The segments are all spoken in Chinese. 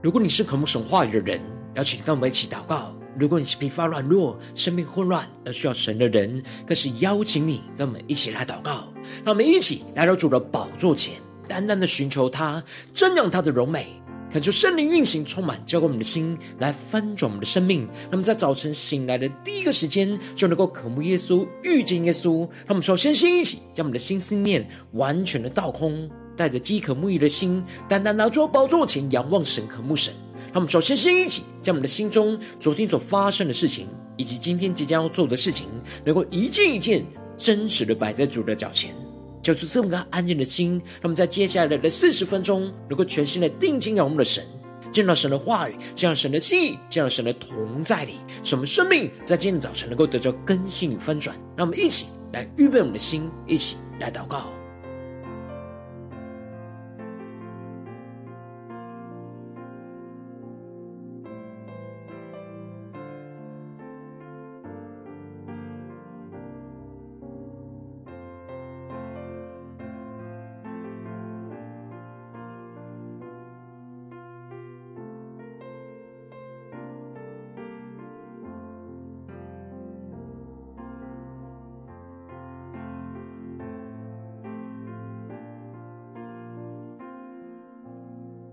如果你是渴慕神话语的人，邀请跟我们一起祷告；如果你是疲乏软弱、生命混乱而需要神的人，更是邀请你跟我们一起来祷告。让我们一起来到主的宝座前，单单的寻求他，瞻仰他的荣美，恳求圣灵运行，充满浇灌我们的心，来翻转我们的生命。那么在早晨醒来的第一个时间，就能够渴慕耶稣、遇见耶稣。让我们首先先一起将我们的心思念完全的倒空。带着饥渴沐浴的心，单单拿出宝座前仰望神、渴慕神。让我们首先先一起将我们的心中昨天所发生的事情，以及今天即将要做的事情，能够一件一件真实的摆在主的脚前，就是这么个安静的心。让我们在接下来的四十分钟，能够全心的定睛仰望的神，见到神的话语，见到神的心意，见到神的同在里，使我们生命在今天早晨能够得到更新与翻转。让我们一起来预备我们的心，一起来祷告。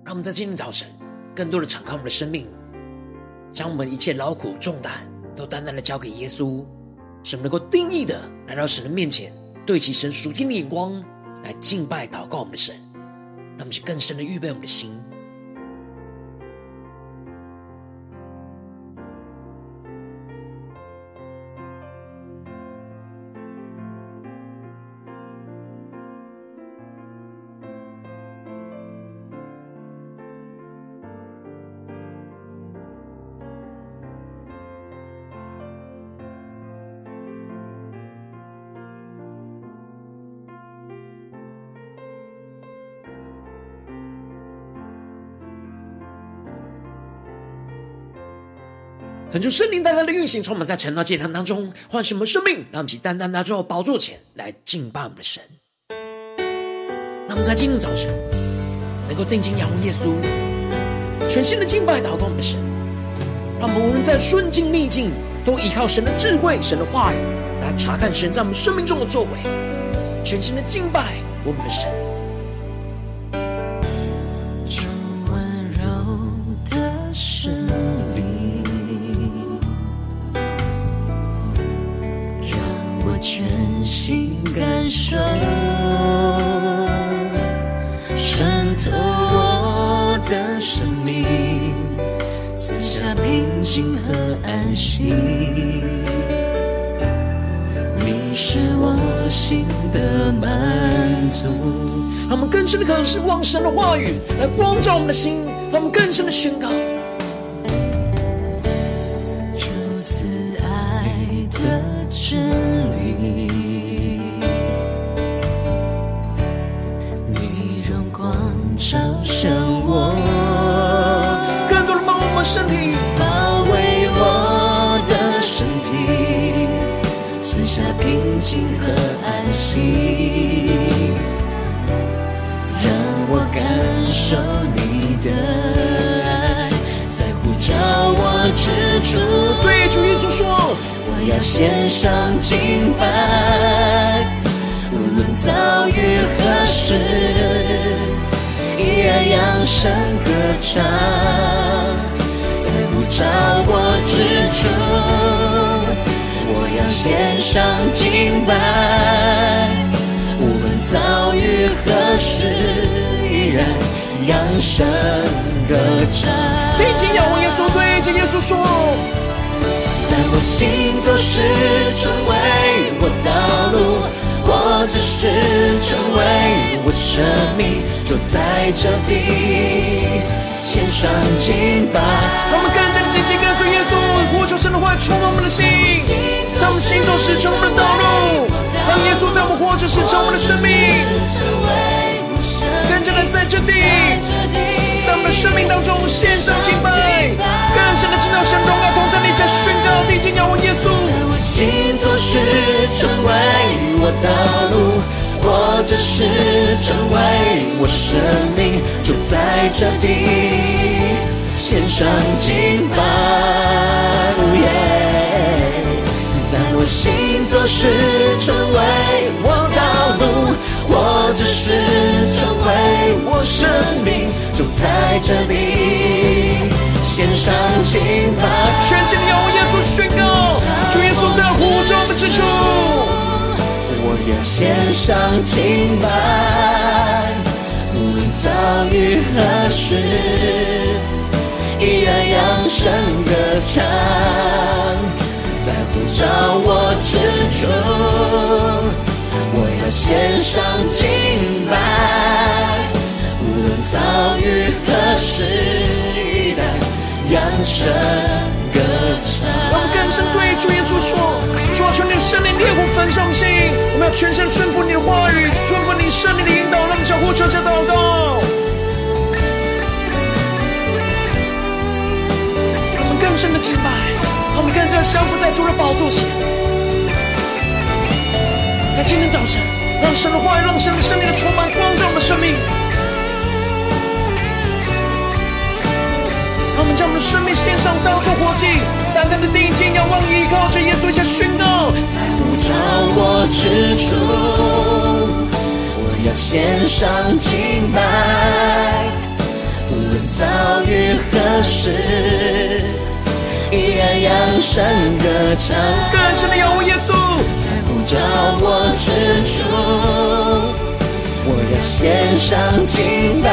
让我们在今天早晨，更多的敞开我们的生命，将我们一切劳苦重担都单单的交给耶稣，使我们能够定义的来到神的面前，对齐神属天的眼光来敬拜祷告我们的神，让我们去更深的预备我们的心。恳求圣灵带来的运行，充满在晨祷祭坛当中，唤醒我们生命，让我们起单单拿到宝座前来敬拜我们的神。让我们在今天早晨能够定睛仰望耶稣，全新的敬拜祷告我们的神。让我们无论在顺境逆境，都依靠神的智慧、神的话语来查看神在我们生命中的作为，全新的敬拜我们的神。来光照我们的心，让我们更深的宣告。遭遇何事，依然扬声歌唱。在呼召我之处，我要献上敬拜，无论遭遇何事，依然。扬声歌唱，定睛仰望耶稣，对着耶稣说，在我行走时成为我道路，或者是成为我生命，就在这地献上敬拜。让我们更加的紧紧跟随耶稣，呼求神的话充满我们的心，在我们行走时成为我们的道路，让耶稣在我们活着时成为我们的生命。更加的在这地，的生命当中献上敬拜，更深的进到神荣耀同在你家宣告，定睛仰望耶稣。在我行走时成为我道路，或者是成为我生命，就在这地献上敬拜。在我行做事成为我道路，或者是成为我生命，就在这里献上敬拜。全心的仰望耶稣宣告，主耶稣在呼召我之处，我要献上敬拜。无论遭遇何时，依然扬声歌唱，在呼召我之处，要献上敬拜。无论遭遇何时，依然扬声歌唱。我们更深对主耶稣说：主啊，求你圣灵烈火焚烧心，我们要全心顺服你的话语，顺服你圣灵的引导，让我们相互传下祷告。更深的敬拜，我们更加降服在主的宝座前。今天早晨，让神的话语，让神的圣灵的充满光照我们的生命。让我们将我们的生命献上，当作活祭，单单的定睛仰望，依靠着耶稣，一下宣告。在呼召我之处，我要献上敬拜，无论遭遇何时。依然扬声歌唱，更深的仰望耶稣，在我之处，我要献上敬拜。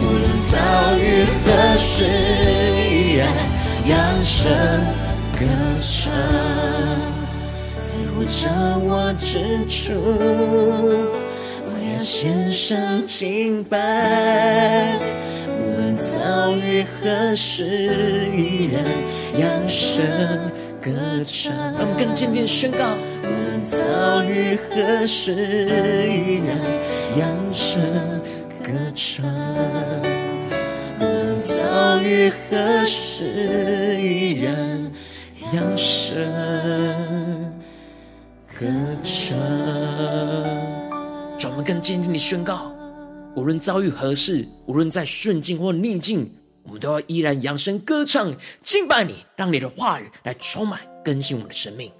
无论遭遇何时，依然扬声歌唱，在呼召我之处，我要献上敬拜。无论遭遇何时，依然扬声歌唱。让我们更坚定宣告：无论遭遇何事，依然扬声歌唱。无论遭遇何时，依然扬声歌唱。让我们更坚定的宣告。无论遭遇何事，无论在顺境或逆境，我们都要依然扬声歌唱，敬拜你，让你的话语来充满更新我们的生命。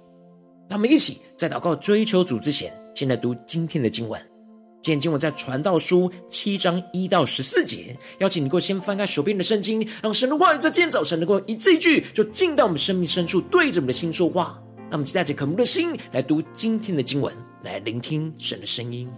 让我们一起在祷告追求主之前，先来读今天的经文。今天经文在传道书七章一到十四节。邀请你给我先翻开手边的圣经，让神的话语在今天早晨能够一字一句，就进到我们生命深处，对着我们的心说话。让我们带着渴慕的心来读今天的经文，来聆听神的声音。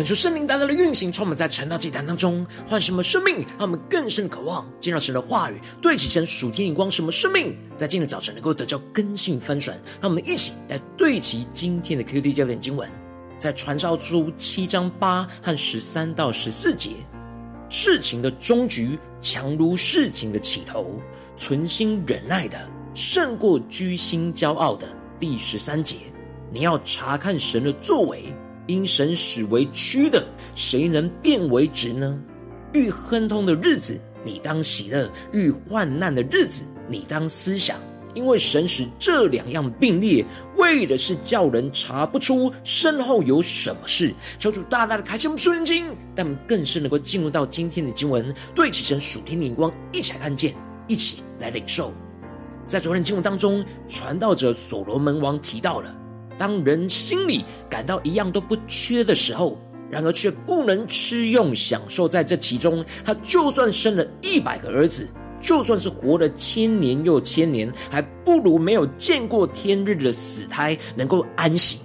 恳求圣灵大大的运行，充满在晨祷祭坛当中，唤什么生命，让我们更深渴望见到神的话语，对齐神属天眼光，什么生命在今天早晨能够得到更新翻转。让我们一起来对齐今天的 QD 焦点经文，在传道书七章八和十三到十四节，事情的终局强如事情的起头，存心忍耐的胜过居心骄傲的。第十三节，你要查看神的作为。因神使为屈的，谁能变为直呢？遇亨通的日子，你当喜乐；遇患难的日子，你当思想。因为神使这两样并列，为的是叫人查不出身后有什么事。求主大大的开启我们属灵经，但我们更是能够进入到今天的经文，对齐神属天的眼光，一起来看见，一起来领受。在昨天经文当中，传道者所罗门王提到了。当人心里感到一样都不缺的时候，然而却不能吃用享受在这其中，他就算生了一百个儿子，就算是活了千年又千年，还不如没有见过天日的死胎能够安息。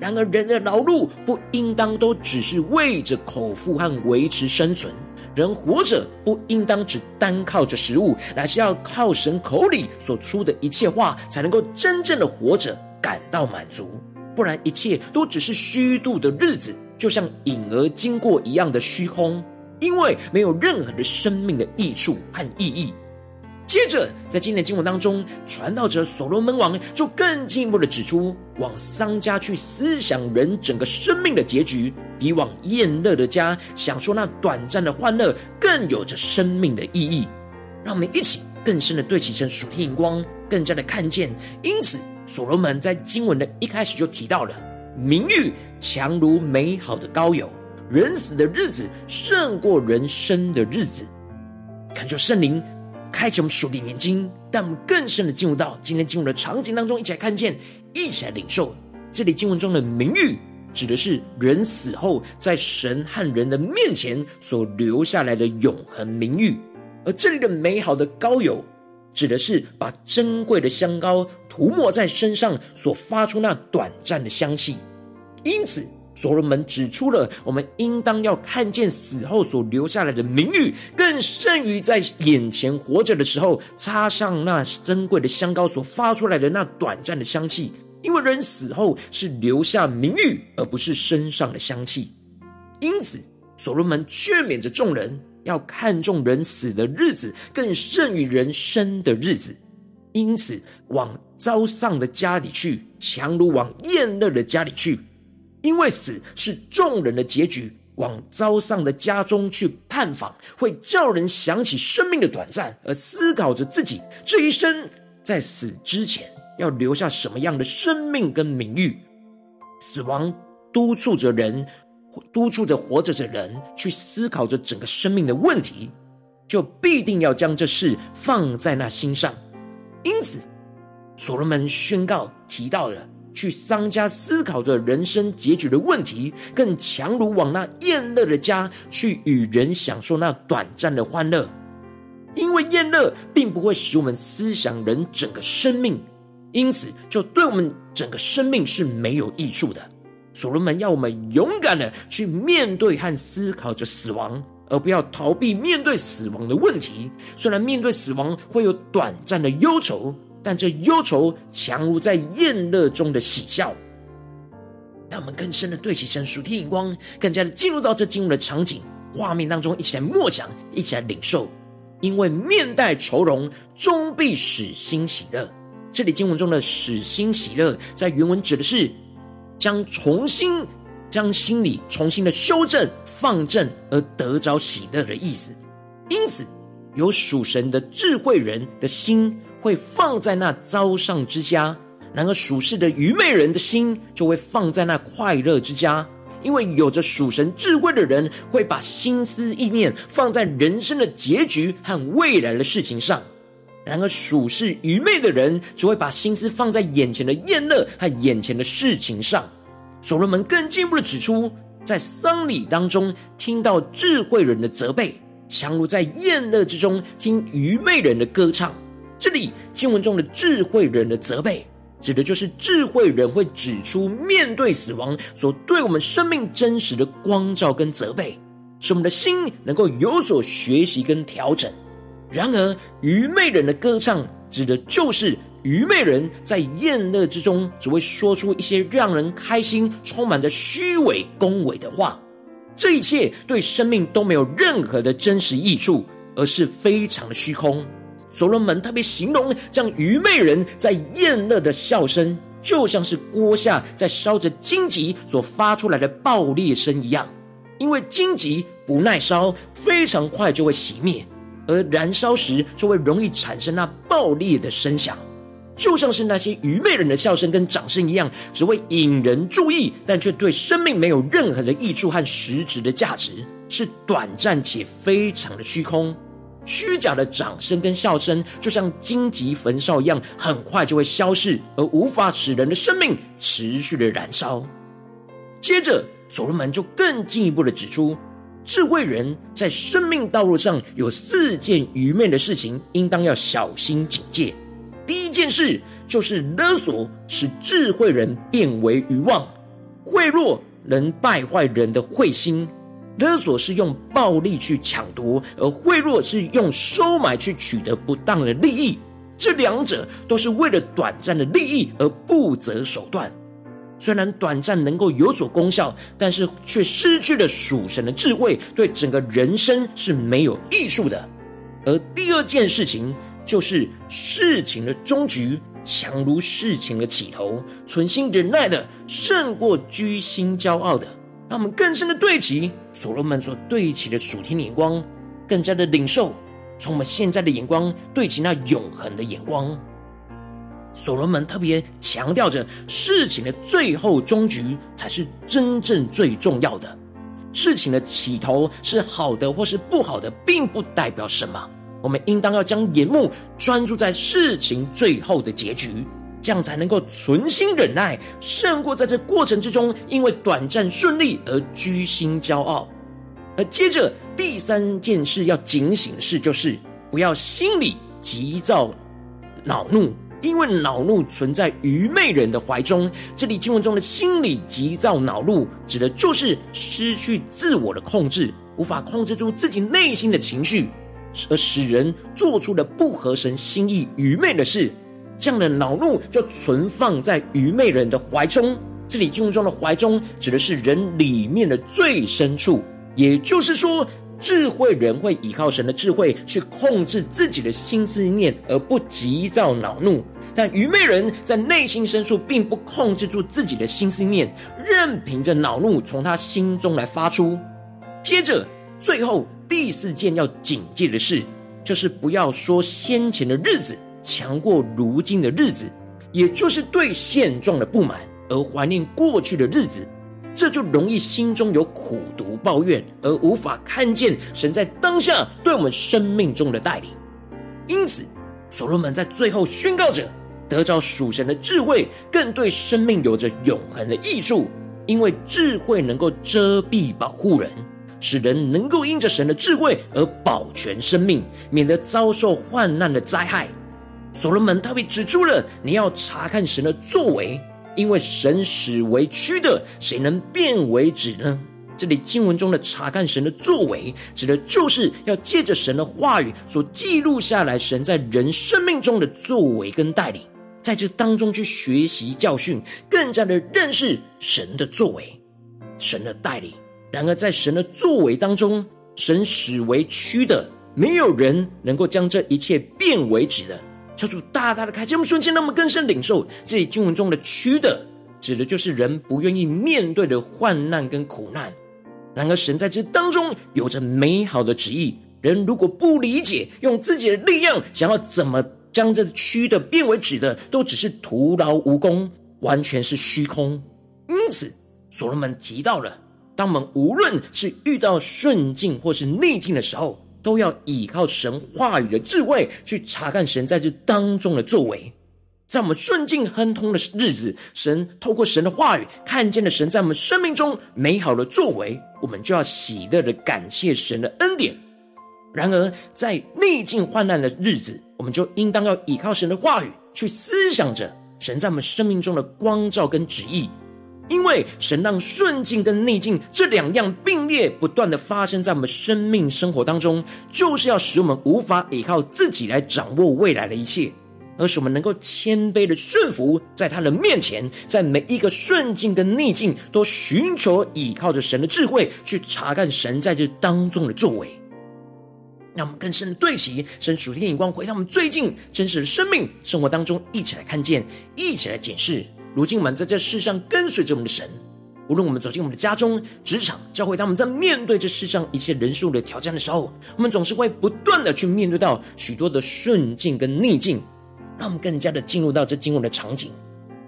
然而人的劳碌不应当都只是为着口腹和维持生存，人活着不应当只单靠着食物，乃是要靠神口里所出的一切话，才能够真正的活着。感到满足，不然一切都只是虚度的日子，就像影儿经过一样的虚空，因为没有任何的生命的益处和意义。接着，在今天的经文当中，传道者所罗门王就更进一步的指出，往丧家去思想人整个生命的结局，比往宴乐的家享受那短暂的欢乐更有着生命的意义。让我们一起更深的对齐神属天眼光，更加的看见。因此。所罗门在经文的一开始就提到了，名誉强如美好的膏油，人死的日子胜过人生的日子。恳求圣灵开启我们属灵眼睛，带我们更深的进入到今天进入的场景当中，一起来看见，一起来领受。这里经文中的名誉，指的是人死后在神和人的面前所留下来的永恒名誉，而这里的美好的膏油。指的是把珍贵的香膏涂抹在身上所发出那短暂的香气，因此所罗门指出了我们应当要看见死后所留下来的名誉，更胜于在眼前活着的时候擦上那珍贵的香膏所发出来的那短暂的香气，因为人死后是留下名誉，而不是身上的香气。因此，所罗门劝勉着众人。要看重人死的日子，更胜于人生的日子。因此，往遭丧的家里去，强如往宴乐的家里去。因为死是众人的结局，往遭丧的家中去探访，会叫人想起生命的短暂，而思考着自己这一生在死之前要留下什么样的生命跟名誉。死亡督促着人。督促着活着的人去思考着整个生命的问题，就必定要将这事放在那心上。因此，所罗门宣告提到了去丧家思考着人生结局的问题，更强如往那宴乐的家去与人享受那短暂的欢乐。因为宴乐并不会使我们思想人整个生命，因此就对我们整个生命是没有益处的。所罗门要我们勇敢的去面对和思考着死亡，而不要逃避面对死亡的问题。虽然面对死亡会有短暂的忧愁，但这忧愁强如在宴乐中的喜笑。让我们更深的对齐神属天眼光，更加的进入到这经文的场景画面当中，一起来默想，一起来领受。因为面带愁容，终必使心喜乐。这里经文中的使心喜乐，在原文指的是。将重新将心里重新的修正放正，而得着喜乐的意思。因此，有属神的智慧人的心会放在那遭上之家；然而属世的愚昧人的心就会放在那快乐之家。因为有着属神智慧的人会把心思意念放在人生的结局和未来的事情上；然而属世愚昧的人只会把心思放在眼前的宴乐和眼前的事情上。所罗门更进一步的指出，在丧礼当中听到智慧人的责备，强如在宴乐之中听愚昧人的歌唱。这里经文中的智慧人的责备，指的就是智慧人会指出面对死亡所对我们生命真实的光照跟责备，使我们的心能够有所学习跟调整。然而，愚昧人的歌唱，指的就是愚昧人在宴乐之中，只会说出一些让人开心、充满着虚伪恭维的话。这一切对生命都没有任何的真实益处，而是非常的虚空。所罗门特别形容这样愚昧人在宴乐的笑声，就像是锅下在烧着荆棘所发出来的爆裂声一样。因为荆棘不耐烧，非常快就会熄灭，而燃烧时就会容易产生那爆裂的声响。就像是那些愚昧人的笑声跟掌声一样，只会引人注意，但却对生命没有任何的益处和实质的价值，是短暂且非常的虚空。虚假的掌声跟笑声，就像荆棘焚烧一样，很快就会消逝，而无法使人的生命持续的燃烧。接着，所罗门就更进一步的指出，智慧人在生命道路上有四件愚昧的事情，应当要小心警戒。第一件事就是勒索，使智慧人变为愚妄；贿赂能败坏人的慧心。勒索是用暴力去抢夺，而贿赂是用收买去取得不当的利益。这两者都是为了短暂的利益而不择手段。虽然短暂能够有所功效，但是却失去了属神的智慧，对整个人生是没有益处的。而第二件事情就是事情的终局强如事情的起头，存心忍耐的胜过居心骄傲的。让我们更深的对齐所罗门所对齐的属天眼光，更加的领受从我们现在的眼光对齐那永恒的眼光。所罗门特别强调着事情的最后终局才是真正最重要的。事情的起头是好的或是不好的，并不代表什么。我们应当要将眼目专注在事情最后的结局。这样才能够存心忍耐，胜过在这过程之中因为短暂顺利而居心骄傲。而接着第三件事要警醒的事，就是不要心里急躁恼怒，因为恼怒存在愚昧人的怀中。这里经文中的心理急躁恼怒，指的就是失去自我的控制，无法控制住自己内心的情绪，而使人做出了不合神心意、愚昧的事。这样的恼怒就存放在愚昧人的怀中。这里经文中的怀中，指的是人里面的最深处。也就是说，智慧人会依靠神的智慧去控制自己的心思念，而不急躁恼怒。但愚昧人在内心深处并不控制住自己的心思念，任凭着恼怒从他心中来发出。接着，最后第四件要警戒的事，就是不要说先前的日子。强过如今的日子，也就是对现状的不满而怀念过去的日子，这就容易心中有苦毒抱怨，而无法看见神在当下对我们生命中的带领。因此，所罗门在最后宣告着：得着属神的智慧，更对生命有着永恒的益处，因为智慧能够遮蔽保护人，使人能够因着神的智慧而保全生命，免得遭受患难的灾害。所罗门特别指出了，你要查看神的作为，因为神使为曲的，谁能变为止呢？这里经文中的查看神的作为，指的就是要借着神的话语所记录下来，神在人生命中的作为跟带领，在这当中去学习教训，更加的认识神的作为、神的带领。然而，在神的作为当中，神使为曲的，没有人能够将这一切变为止的。求主大大的开启我们瞬间，让我们更深领受这里经文中的“屈”的，指的就是人不愿意面对的患难跟苦难。然而，神在这当中有着美好的旨意。人如果不理解，用自己的力量想要怎么将这“屈”的变为“直”的，都只是徒劳无功，完全是虚空。因此，所罗门提到了，当我们无论是遇到顺境或是逆境的时候，都要依靠神话语的智慧去查看神在这当中的作为，在我们顺境亨通的日子，神透过神的话语看见了神在我们生命中美好的作为，我们就要喜乐的感谢神的恩典。然而，在逆境患难的日子，我们就应当要依靠神的话语去思想着神在我们生命中的光照跟旨意。因为神让顺境跟逆境这两样并列不断的发生在我们生命生活当中，就是要使我们无法依靠自己来掌握未来的一切，而使我们能够谦卑的顺服在他的面前，在每一个顺境跟逆境都寻求依靠着神的智慧去查看神在这当中的作为。让我们更深的对齐神属天眼光，回到我们最近真实的生命生活当中，一起来看见，一起来检视。如今我们在这世上跟随着我们的神，无论我们走进我们的家中、职场、教会，他们在面对这世上一切人数的挑战的时候，我们总是会不断的去面对到许多的顺境跟逆境，让我们更加的进入到这经文的场景。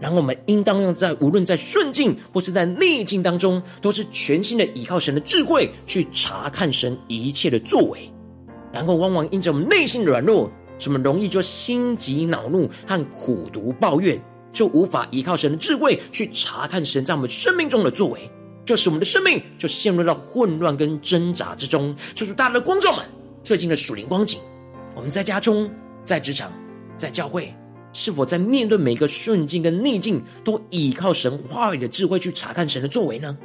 然后我们应当用在无论在顺境或是在逆境当中，都是全心的依靠神的智慧去查看神一切的作为。然后往往因着我们内心的软弱，使我们容易就心急恼怒和苦毒抱怨。就无法依靠神的智慧去查看神在我们生命中的作为，就使我们的生命就陷入到混乱跟挣扎之中。求主大大的光照们，最近的属灵光景，我们在家中、在职场、在教会，是否在面对每个顺境跟逆境，都依靠神话语的智慧去查看神的作为呢？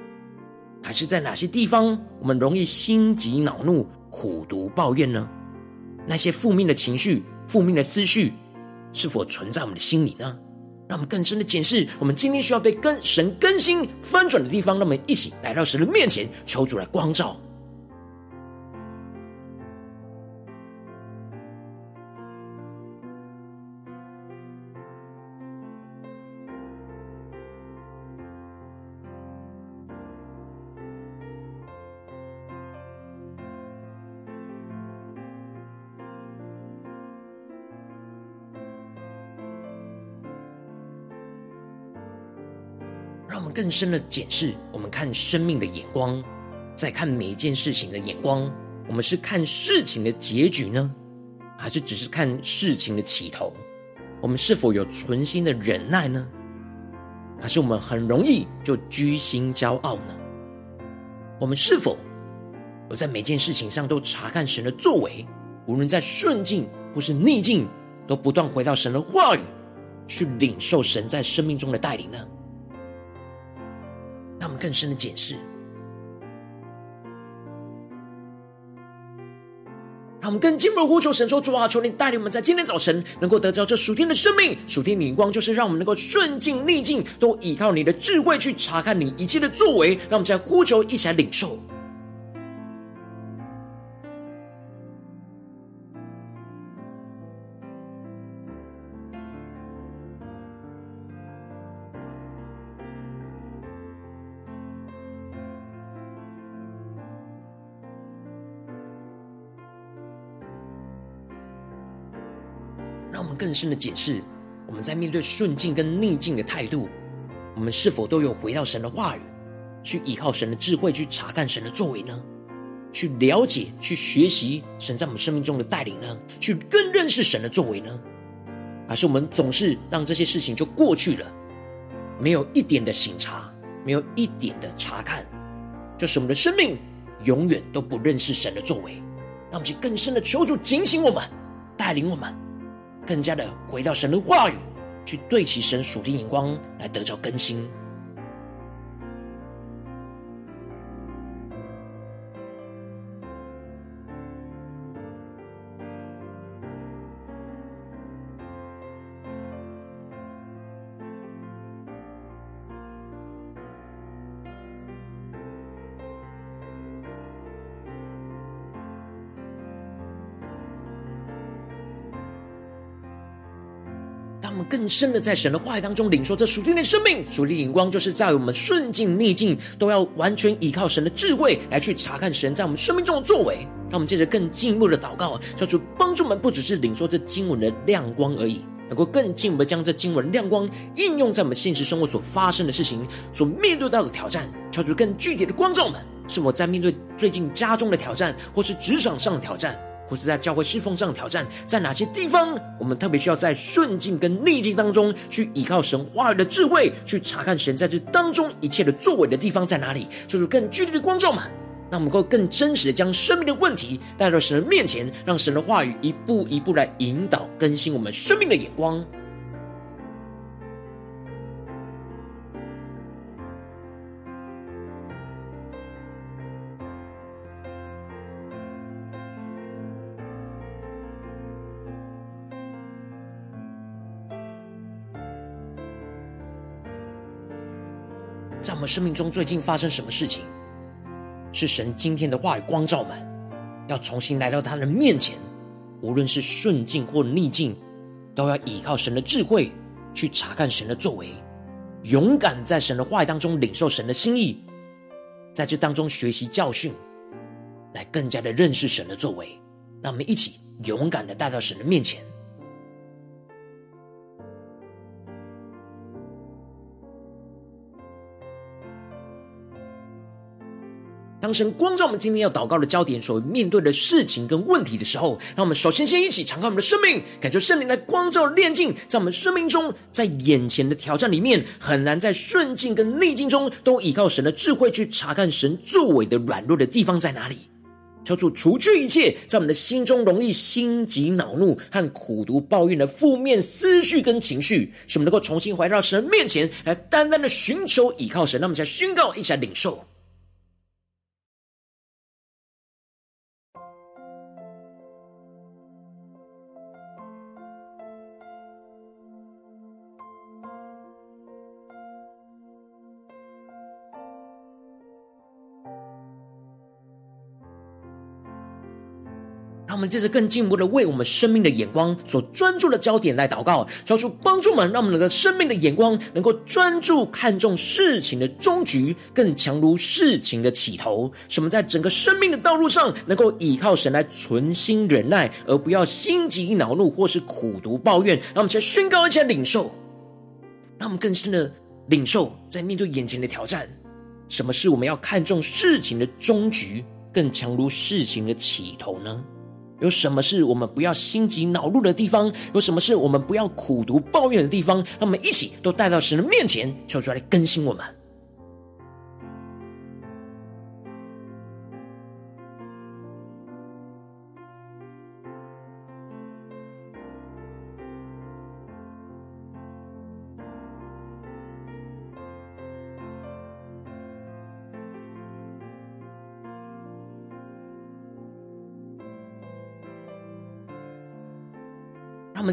还是在哪些地方我们容易心急恼怒、苦毒抱怨呢？那些负面的情绪、负面的思绪，是否存在我们的心里呢？让我们更深的检视，我们今天需要被跟神更新翻转的地方。让我们一起来到神的面前，求主来光照。更深的检视，我们看生命的眼光，在看每一件事情的眼光，我们是看事情的结局呢，还是只是看事情的起头？我们是否有存心的忍耐呢？还是我们很容易就居心骄傲呢？我们是否有在每件事情上都查看神的作为，无论在顺境或是逆境，都不断回到神的话语，去领受神在生命中的带领呢？让我们更深的解释，让我们更进一步呼求神说：“主啊，求你带领我们，在今天早晨能够得着这属天的生命、属天的眼光，就是让我们能够顺境逆境都依靠你的智慧去查看你一切的作为。”让我们在呼求一起来领受。更深的解释，我们在面对顺境跟逆境的态度，我们是否都有回到神的话语，去依靠神的智慧，去查看神的作为呢？去了解、去学习神在我们生命中的带领呢？去更认识神的作为呢？还是我们总是让这些事情就过去了，没有一点的省察，没有一点的查看，就是我们的生命永远都不认识神的作为？让我们去更深的求主警醒我们，带领我们。更加的回到神的话语，去对齐神属地眼光，来得着更新。让我们更深的在神的话语当中领受这属天的生命、属灵的眼光，就是在我们顺境逆境都要完全依靠神的智慧来去查看神在我们生命中的作为。让我们接着更进一步的祷告，求主帮助我们，不只是领受这经文的亮光而已，能够更进一步将这经文亮光应用在我们现实生活所发生的事情、所面对到的挑战。求主更具体的光照我们，是否在面对最近家中的挑战，或是职场上的挑战？或是在教会侍奉上的挑战，在哪些地方，我们特别需要在顺境跟逆境当中去依靠神话语的智慧，去查看神在这当中一切的作为的地方在哪里？就是更具体的光照嘛，那我们能够更真实的将生命的问题带到神的面前，让神的话语一步一步来引导更新我们生命的眼光。生命中最近发生什么事情？是神今天的话语光照们，要重新来到他的面前，无论是顺境或逆境，都要依靠神的智慧去查看神的作为，勇敢在神的话语当中领受神的心意，在这当中学习教训，来更加的认识神的作为。让我们一起勇敢的带到神的面前。当神光照我们今天要祷告的焦点，所面对的事情跟问题的时候，让我们首先先一起敞开我们的生命，感觉圣灵来光照炼净，在我们生命中，在眼前的挑战里面，很难在顺境跟逆境中都依靠神的智慧去查看神作为的软弱的地方在哪里。求主除去一切在我们的心中容易心急恼怒和苦毒抱怨的负面思绪跟情绪，使我们能够重新回到神面前来，单单的寻求依靠神。让我们再宣告，一起来领受。我们接着更进一步的为我们生命的眼光所专注的焦点来祷告，求主帮助我们，让我们的生命的眼光能够专注看重事情的终局，更强如事情的起头。什么在整个生命的道路上，能够依靠神来存心忍耐，而不要心急恼怒或是苦读抱怨。让我们先宣告，一下领受，让我们更深的领受，在面对眼前的挑战，什么是我们要看重事情的终局，更强如事情的起头呢？有什么是我们不要心急恼怒的地方？有什么是我们不要苦读抱怨的地方？让我们一起都带到神的面前，求出来更新我们。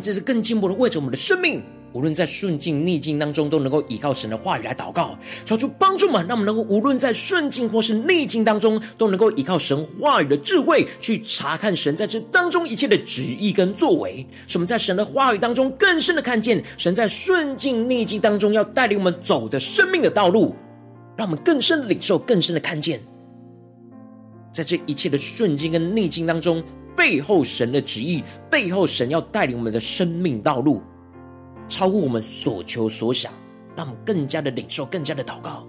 这是更进一步的为着我们的生命，无论在顺境逆境当中，都能够依靠神的话语来祷告，求主帮助们，让我们能够无论在顺境或是逆境当中，都能够依靠神话语的智慧去查看神在这当中一切的旨意跟作为，使我们在神的话语当中更深的看见神在顺境逆境当中要带领我们走的生命的道路，让我们更深的领受，更深的看见，在这一切的顺境跟逆境当中。背后神的旨意，背后神要带领我们的生命道路，超乎我们所求所想，让我们更加的领受，更加的祷告。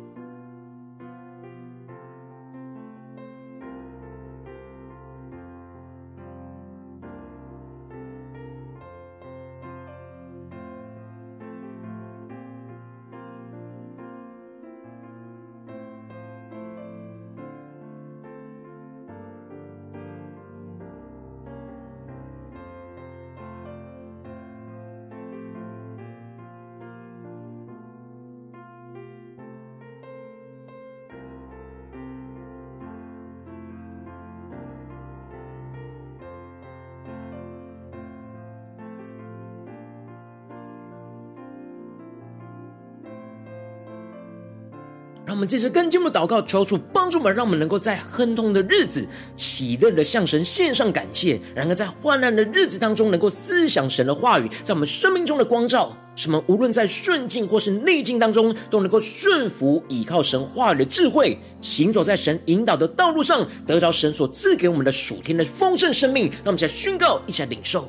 这次更进一步祷告，求主帮助我们，让我们能够在亨通的日子喜乐的向神献上感谢；然而在患难的日子当中，能够思想神的话语，在我们生命中的光照，使我们无论在顺境或是逆境当中，都能够顺服倚靠神话语的智慧，行走在神引导的道路上，得着神所赐给我们的属天的丰盛生命。让我们再宣告，一起来领受。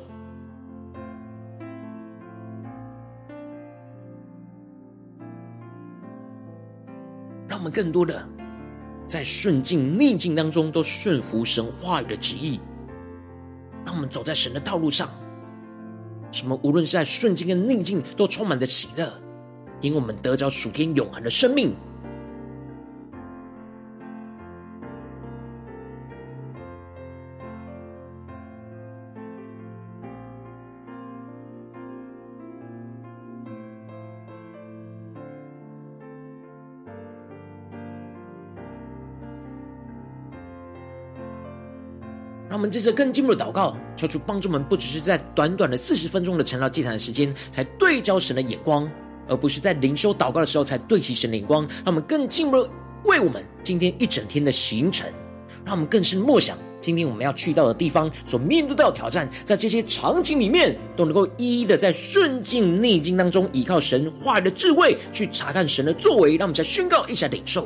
更多的在顺境逆境当中都顺服神话语的旨意，让我们走在神的道路上。什么？无论是在顺境跟逆境，都充满着喜乐，因为我们得着属天永恒的生命。我们这次更进一步的祷告，求主帮助我们，不只是在短短的四十分钟的晨祷祭坛的时间，才对焦神的眼光，而不是在灵修祷告的时候才对齐神的眼光。让我们更进一步为我们今天一整天的行程，让我们更是默想今天我们要去到的地方所面对到的挑战，在这些场景里面都能够一一的在顺境逆境当中，依靠神话语的智慧去查看神的作为。让我们再宣告一下领受。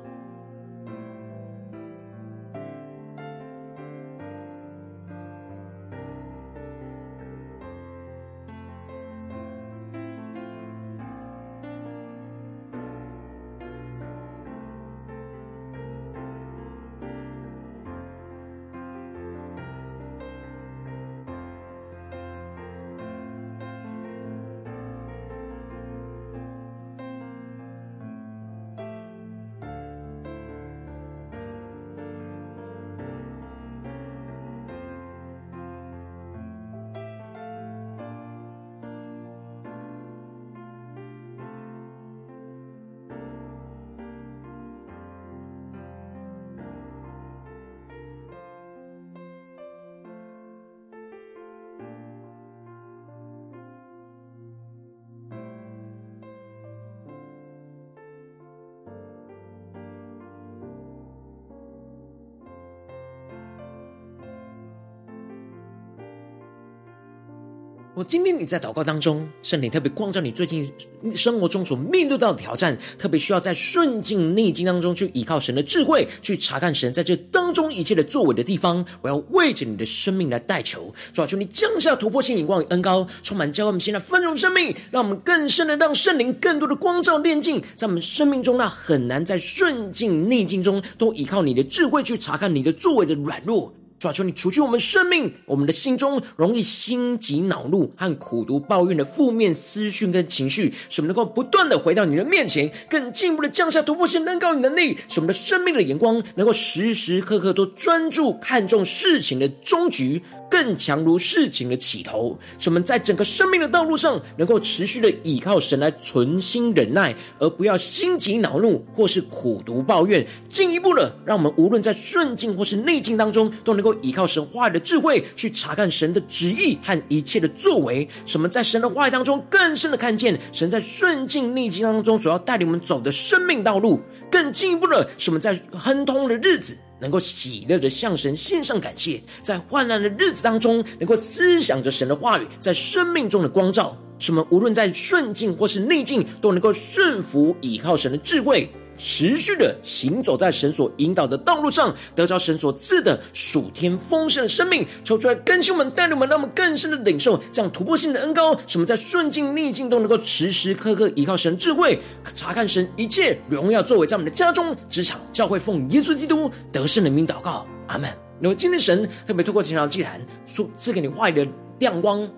我今天你在祷告当中，圣灵特别光照你最近生活中所面对到的挑战，特别需要在顺境逆境当中去依靠神的智慧，去查看神在这当中一切的作为的地方。我要为着你的生命来代求，主啊，求你降下突破性眼光与恩膏，充满教会我们现在丰盛生命，让我们更深的让圣灵更多的光照炼净，在我们生命中那很难在顺境逆境中都依靠你的智慧去查看你的作为的软弱。主啊，求你除去我们生命、我们的心中容易心急恼怒和苦读抱怨的负面思绪跟情绪，使我们能够不断的回到你的面前，更进一步的降下突破性恩膏与能力，使我们的生命的眼光能够时时刻刻都专注看重事情的终局。更强如事情的起头，使我们在整个生命的道路上，能够持续的倚靠神来存心忍耐，而不要心急恼怒或是苦毒抱怨。进一步的，让我们无论在顺境或是逆境当中，都能够依靠神话语的智慧，去查看神的旨意和一切的作为。使我们在神的话语当中，更深的看见神在顺境逆境当中所要带领我们走的生命道路。更进一步的，使我们在亨通的日子。能够喜乐的向神献上感谢，在患难的日子当中，能够思想着神的话语，在生命中的光照，什么无论在顺境或是逆境，都能够顺服倚靠神的智慧。持续的行走在神所引导的道路上，得着神所赐的属天丰盛的生命，抽出来更新我们，带领我们，让我们更深的领受这样突破性的恩膏，什么在顺境逆境都能够时时刻刻依靠神智慧，查看神一切荣耀作为，在我们的家中、职场、教会，奉耶稣基督得胜的名祷告，阿门。那么今天神特别透过这场祭坛，赐赐给你话语的亮光，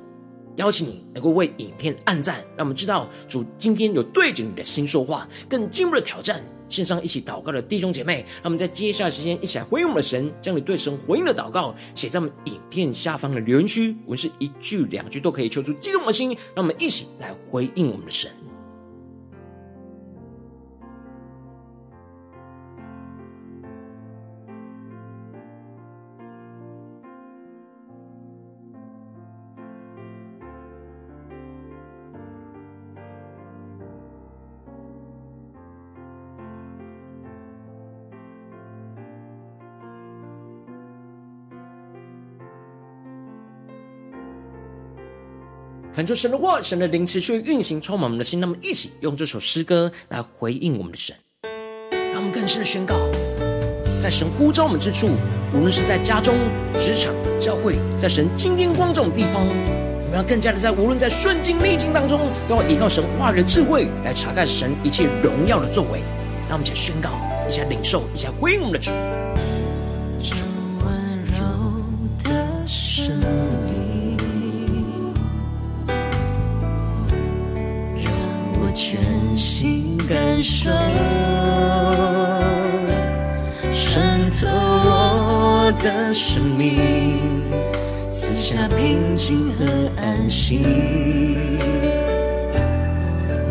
邀请你能够为影片按赞，让我们知道主今天有对着你的心说话，更进一步的挑战。线上一起祷告的弟兄姐妹，那我们在接下来时间一起来回应我们的神，将你对神回应的祷告写在我们影片下方的留言区，我们是一句两句都可以，求出激动的心，让我们一起来回应我们的神。看出神的话，神的灵持续运行，充满我们的心。那么，一起用这首诗歌来回应我们的神，让我们更深的宣告：在神呼召我们之处，无论是在家中、职场、教会，在神今天光这种地方，我们要更加的在无论在顺境逆境当中，都要依靠神话语的智慧来查看神一切荣耀的作为。让我们一起宣告，一起领受，一起回应我们的。主心感受，渗透我的生命。赐下平静和安息，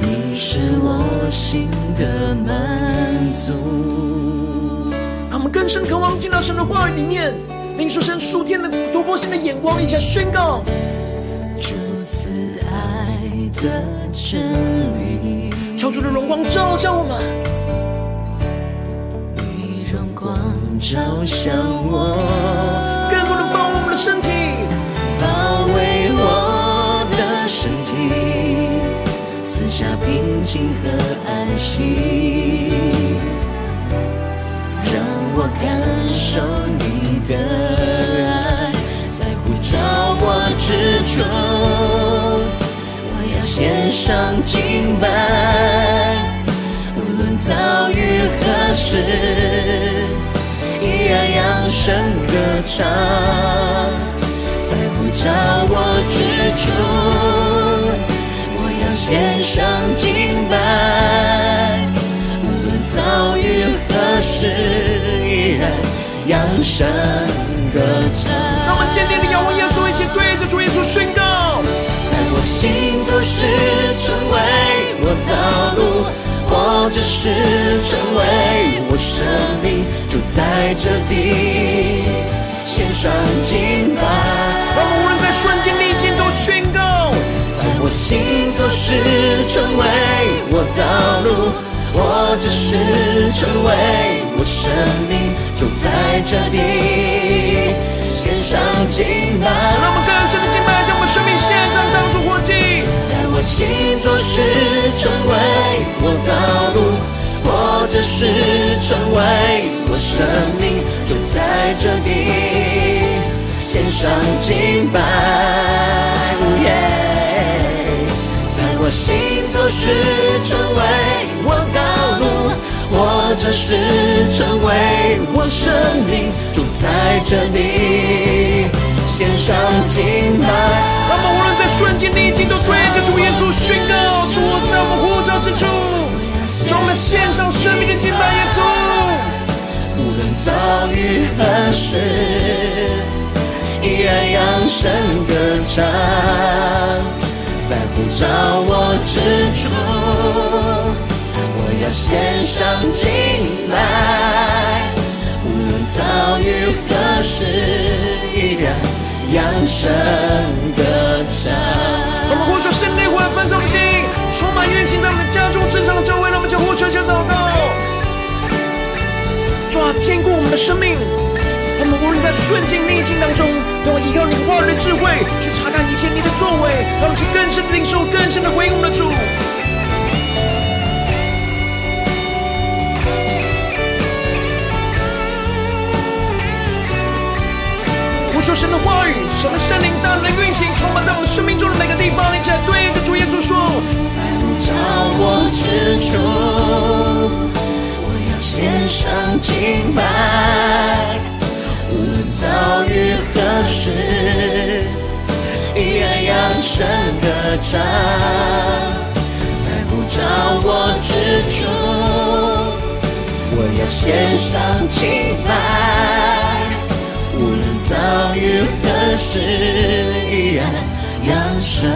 你是我心的满足。让我们更深渴望进到神的话语里面，领受神属天的突破性的眼光，一起来宣告。主慈爱的真理，求主的荣光照向我们，你荣光照向我，更多的包围我们的身体。包围我的身体，赐下平静和安息，让我感受你的爱，在呼召我之中，献上敬拜，无论遭遇何事，依然扬声歌唱。照我之处，我要献上敬拜，无论遭遇何事，依然扬声歌唱。让我们坚定的仰望耶稣，一起对着主耶稣宣告：行走时，成为我道路，或者是成为我生命，就在这地。献上敬拜，让我们无论在瞬间逆境都宣告，在我行走时成为我道路，或者是成为我生命，就在这地献上敬拜。让我们更深的敬拜，将我们生命献上当作行走时成为我道路。或者是成为我生命，就在这地献上敬拜。Yeah, 在我行走时成为我道路，或者是成为我生命，就在这地献上敬拜。让我们无论在顺境逆境，都对着主耶稣宣告：主在我们呼召之处。让我们献上生命的敬拜，耶稣。无论遭遇何事，依然扬声歌唱，在呼召我之处，我要献上敬拜。无论遭遇何时，依然扬声歌唱。我们呼求圣灵，欢欢送心，充满运行在我们的家中、职场、教会，让我们将呼求、求祷告，主啊，坚固我们的生命。我们无论在顺境逆境当中，都要依靠你话语的智慧去查看一切你的作为，让我们去更深的领受、更深的回应我们的主。说神的话语，神的圣灵大能运行，充满在我们生命中的每个地方。一起来对着主耶稣说：在呼召我之处，我要献上敬拜。无论遭遇何事，依然扬声歌唱。在呼召我之处，我要献上敬拜。无论遭遇何事，依然扬声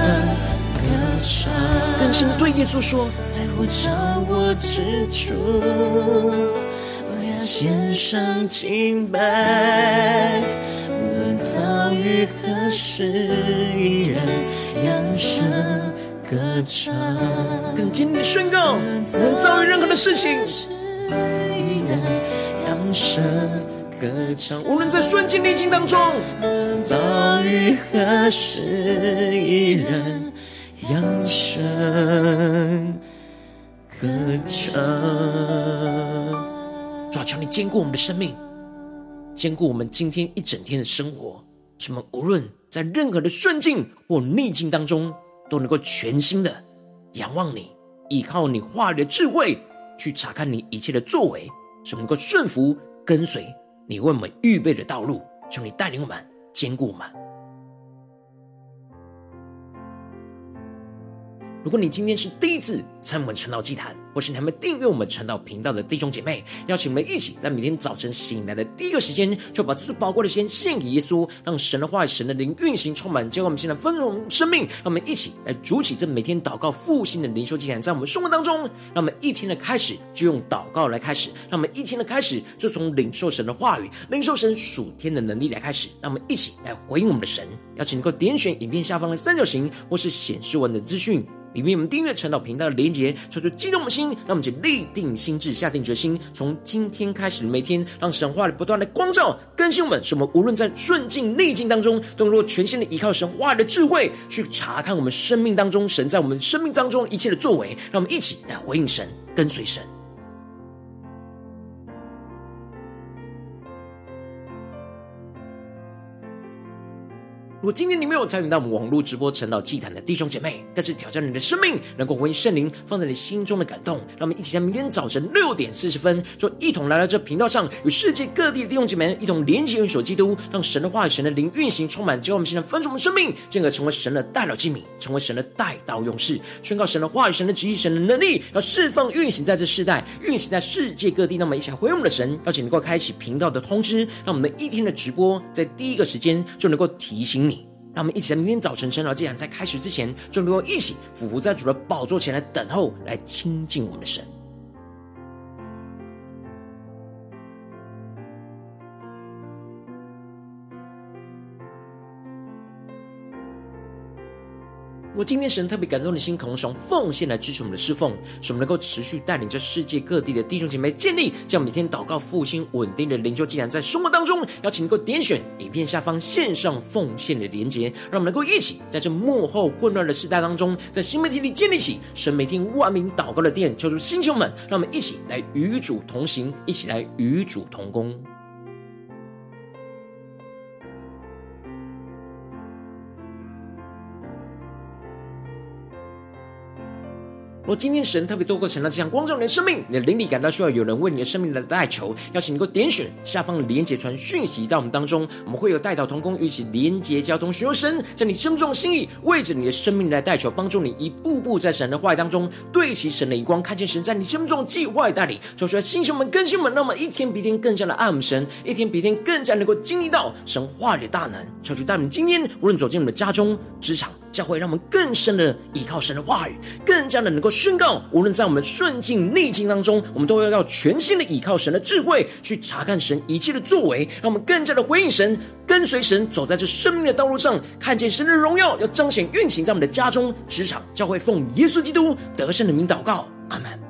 歌唱。更深对耶稣说：在呼召我之处，我要献上敬拜。无论遭遇何事，依然扬声歌唱。更坚定的宣告：无论遭遇任何的事情，依然扬声。歌唱，无论在顺境逆境当中，遭遇何时，依然扬声歌唱。主啊，求你坚固我们的生命，坚固我们今天一整天的生活，使我们无论在任何的顺境或逆境当中，都能够全心的仰望你，依靠你话语的智慧，去查看你一切的作为，使我们能够顺服跟随你为我们预备的道路。求你带领我们，坚固我们。如果你今天是第一次参我们晨祷祭坛，或是你还没订阅我们晨祷频道的弟兄姐妹，邀请我们一起在每天早晨醒来的第一个时间，就把最宝贵的先献给耶稣，让神的话语、神的灵运行充满，结果我们现在丰盛生命。让我们一起来筑起这每天祷告复兴的灵修祭坛，在我们生活当中，让我们一天的开始就用祷告来开始，让我们一天的开始就从领受神的话语、领受神属天的能力来开始。让我们一起来回应我们的神。邀请能够点选影片下方的三角形，或是显示文的资讯。里面我们订阅陈祷频道的连接，传出激动的心，让我们就立定心智，下定决心，从今天开始的每天，让神话里不断的光照更新我们，使我们无论在顺境逆境当中，都能够全新的依靠神话里的智慧，去查看我们生命当中神在我们生命当中一切的作为，让我们一起来回应神，跟随神。如果今天你没有参与到我们网络直播晨祷祭坛的弟兄姐妹，但是挑战你的生命，能够回应圣灵放在你心中的感动，让我们一起在明天早晨六点四十分，就一同来到这频道上，与世界各地的弟兄姐妹一同连接、元首基督，让神的话语、神的灵运行充满，只要我们现在分出我们生命，进而成为神的代祷祭司，成为神的代道勇士，宣告神的话语、神的旨意、神的能力，要释放运行在这世代，运行在世界各地。那么一起来回应我们的神，邀请能够开启频道的通知，让我们一天的直播在第一个时间就能够提醒你。让我们一起在明天早晨晨祷祭坛在开始之前，就能够一起俯伏在主的宝座前来等候，来亲近我们的神。我今天神特别感动的心，渴望从奉献来支持我们的侍奉，使我们能够持续带领着世界各地的弟兄姐妹建立这样每天祷告复兴稳定的灵修既然，在生活当中，邀请能够点选影片下方线上奉献的连结，让我们能够一起在这幕后混乱的时代当中，在新媒体里建立起神每天万名祷告的殿，求主弟兄们，让我们一起来与主同行，一起来与主同工。若今天神特别透过神的这样光照你的生命，你的灵里感到需要有人为你的生命来代求，邀请你能够点选下方连结传讯息到我们当中，我们会有代祷同工与其连结交通，寻求神在你生命中的心意，为着你的生命来代求，帮助你一步步在神的话语当中对齐神的眼光，看见神在你生命中的计划带领，说出来，星球们、更新们，那么一天比一天更加的爱我们神，一天比一天更加能够经历到神话语的大能。求主带领今天无论走进我们的家中、职场。教会让我们更深的依靠神的话语，更加的能够宣告，无论在我们顺境逆境当中，我们都要要全心的依靠神的智慧，去查看神一切的作为，让我们更加的回应神，跟随神，走在这生命的道路上，看见神的荣耀，要彰显运行在我们的家中、职场、教会，奉耶稣基督得胜的名祷告，阿门。